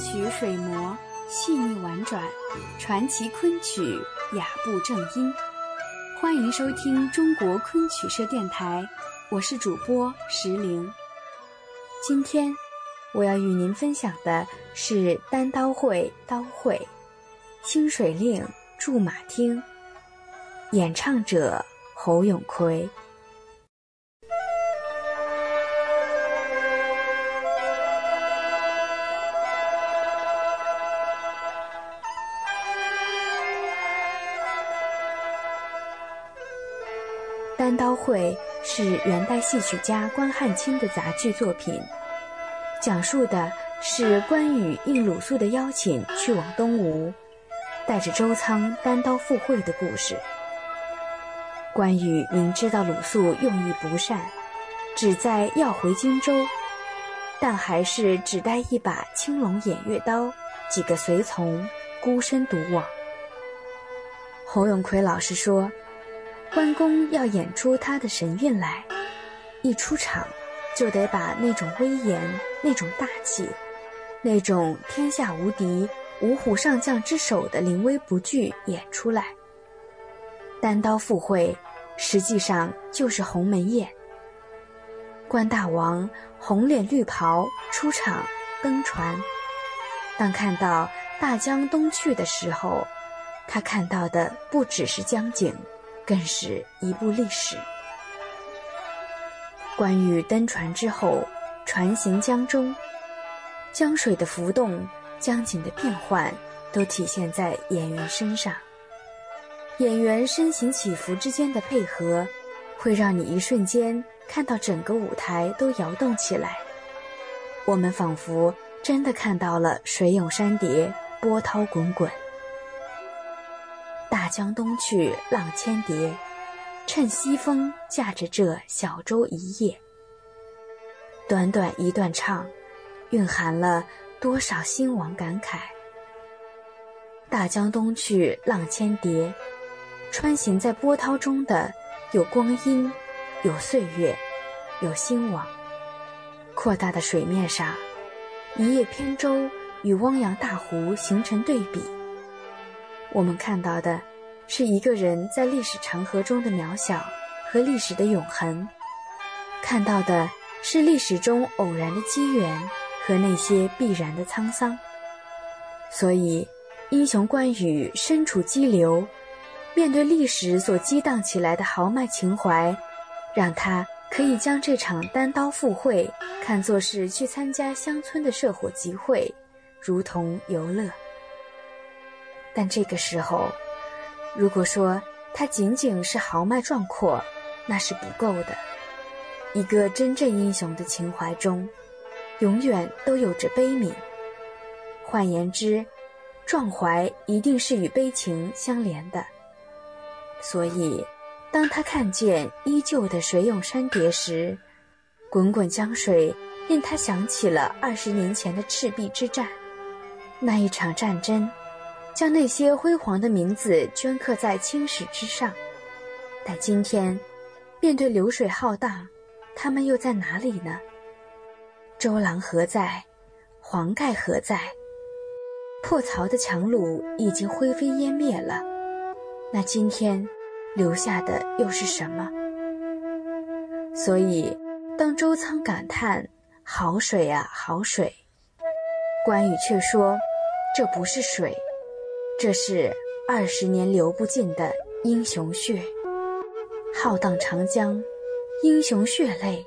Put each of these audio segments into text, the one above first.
曲水磨，细腻婉转，传奇昆曲雅步正音。欢迎收听中国昆曲社电台，我是主播石玲。今天我要与您分享的是单刀会刀会清水令驻马厅，演唱者侯永奎。单刀会是元代戏曲家关汉卿的杂剧作品，讲述的是关羽应鲁肃的邀请去往东吴，带着周仓单刀赴会的故事。关羽明知道鲁肃用意不善，旨在要回荆州，但还是只带一把青龙偃月刀，几个随从，孤身独往。侯永奎老师说。关公要演出他的神韵来，一出场就得把那种威严、那种大气、那种天下无敌、五虎上将之首的临危不惧演出来。单刀赴会，实际上就是鸿门宴。关大王红脸绿袍出场登船，当看到大江东去的时候，他看到的不只是江景。更是一部历史。关羽登船之后，船行江中，江水的浮动、江景的变换，都体现在演员身上。演员身形起伏之间的配合，会让你一瞬间看到整个舞台都摇动起来。我们仿佛真的看到了水涌山叠，波涛滚滚。江东去，浪千叠。趁西风，驾着这小舟一叶。短短一段唱，蕴含了多少兴亡感慨？大江东去，浪千叠。穿行在波涛中的，有光阴，有岁月，有兴亡。扩大的水面上，一叶扁舟与汪洋大湖形成对比。我们看到的。是一个人在历史长河中的渺小和历史的永恒，看到的是历史中偶然的机缘和那些必然的沧桑。所以，英雄关羽身处激流，面对历史所激荡起来的豪迈情怀，让他可以将这场单刀赴会看作是去参加乡村的社火集会，如同游乐。但这个时候。如果说他仅仅是豪迈壮阔，那是不够的。一个真正英雄的情怀中，永远都有着悲悯。换言之，壮怀一定是与悲情相连的。所以，当他看见依旧的水涌山叠时，滚滚江水令他想起了二十年前的赤壁之战，那一场战争。将那些辉煌的名字镌刻在青史之上，但今天，面对流水浩荡，他们又在哪里呢？周郎何在？黄盖何在？破曹的强虏已经灰飞烟灭了，那今天留下的又是什么？所以，当周仓感叹“好水啊，好水”，关羽却说：“这不是水。”这是二十年流不尽的英雄血，浩荡长江，英雄血泪，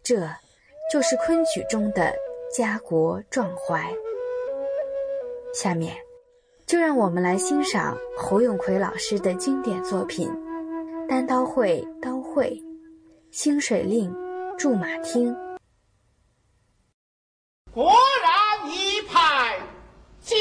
这就是昆曲中的家国壮怀。下面，就让我们来欣赏侯永奎老师的经典作品《单刀会刀会》，清水令驻马厅。果然一派家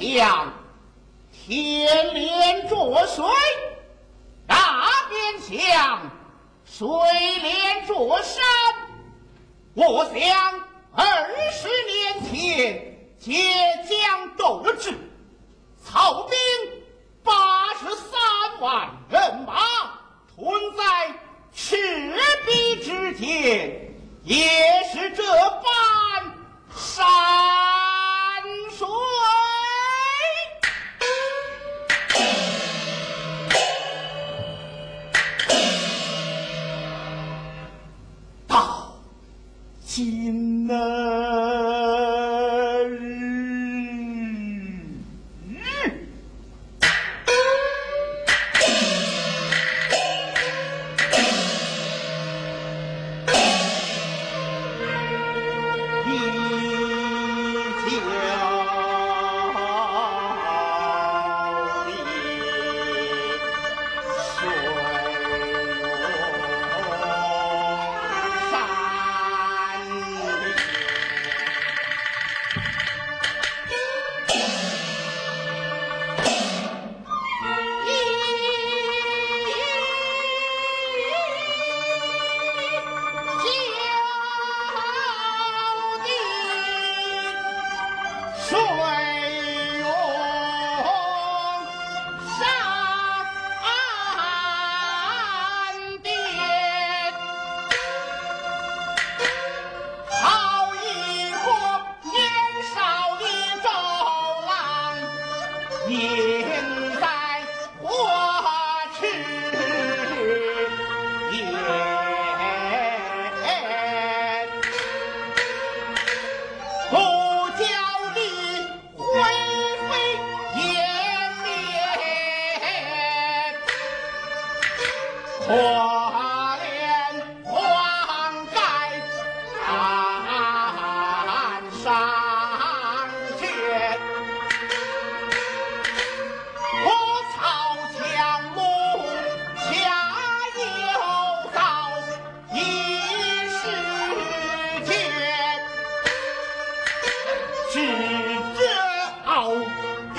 向天连着水，那边向水连着山。我想二十年前皆将斗。我连黄盖斩上将，我曹强弩恰有刀，一时间，只这兵。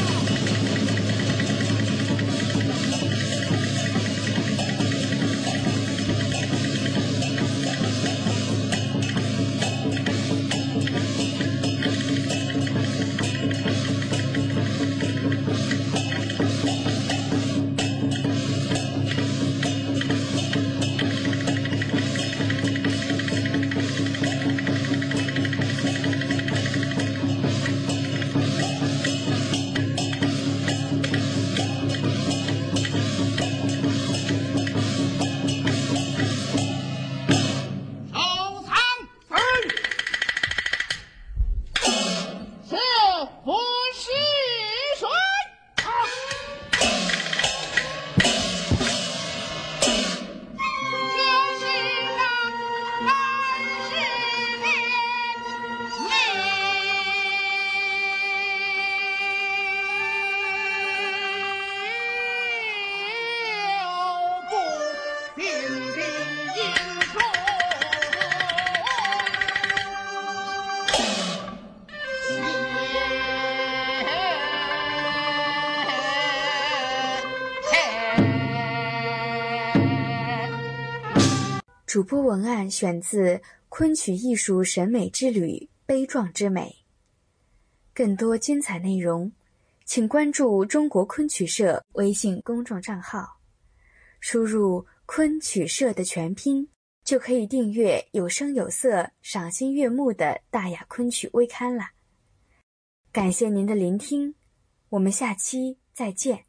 主播文案选自《昆曲艺术审美之旅：悲壮之美》。更多精彩内容，请关注中国昆曲社微信公众账号，输入“昆曲社”的全拼，就可以订阅有声有色、赏心悦目的大雅昆曲微刊了。感谢您的聆听，我们下期再见。